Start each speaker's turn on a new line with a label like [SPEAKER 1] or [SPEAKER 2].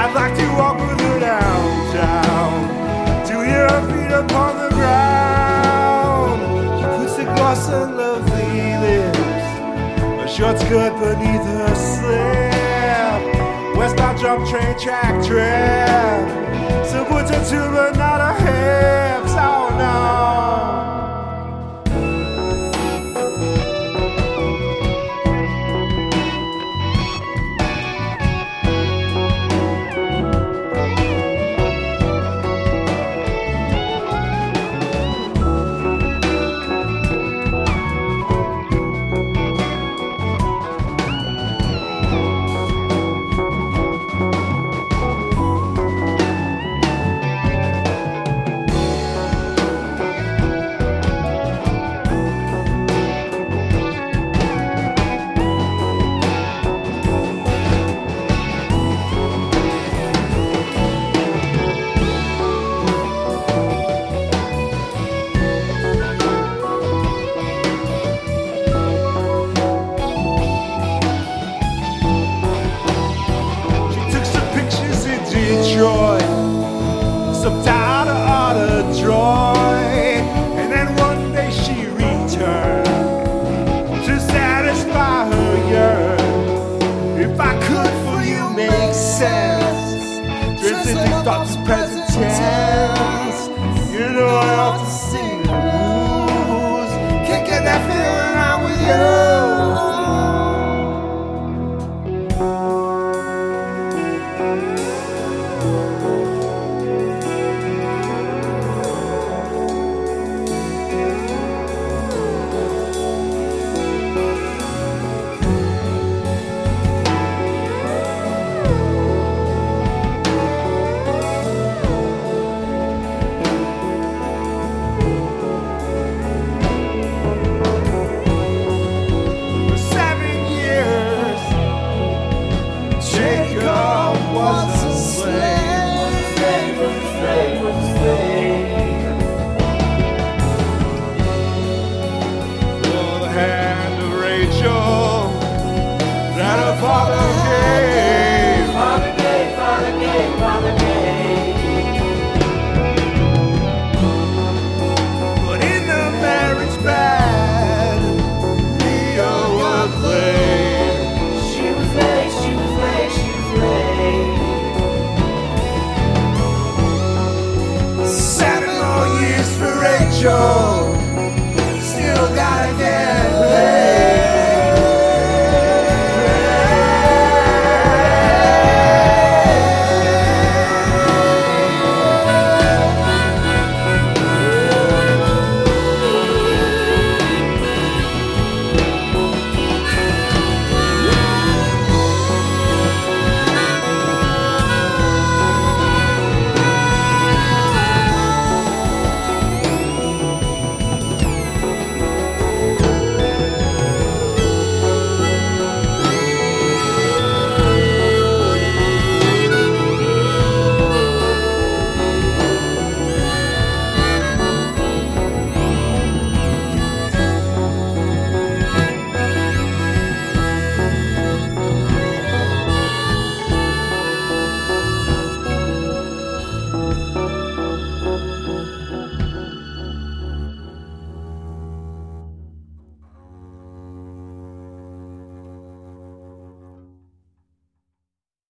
[SPEAKER 1] I'd like to walk with her downtown to hear her feet upon the ground. She puts a gloss on lovely lips, a short skirt beneath her slip. Westbound jump train track trip. So puts her to but not her hips. Oh no. Hand of Rachel that her father gave.
[SPEAKER 2] Father gave, Father gave, Father gave.
[SPEAKER 1] But in the marriage bed, Leah was laid.
[SPEAKER 2] She was late, she was late, she was late.
[SPEAKER 1] Seven more years for Rachel.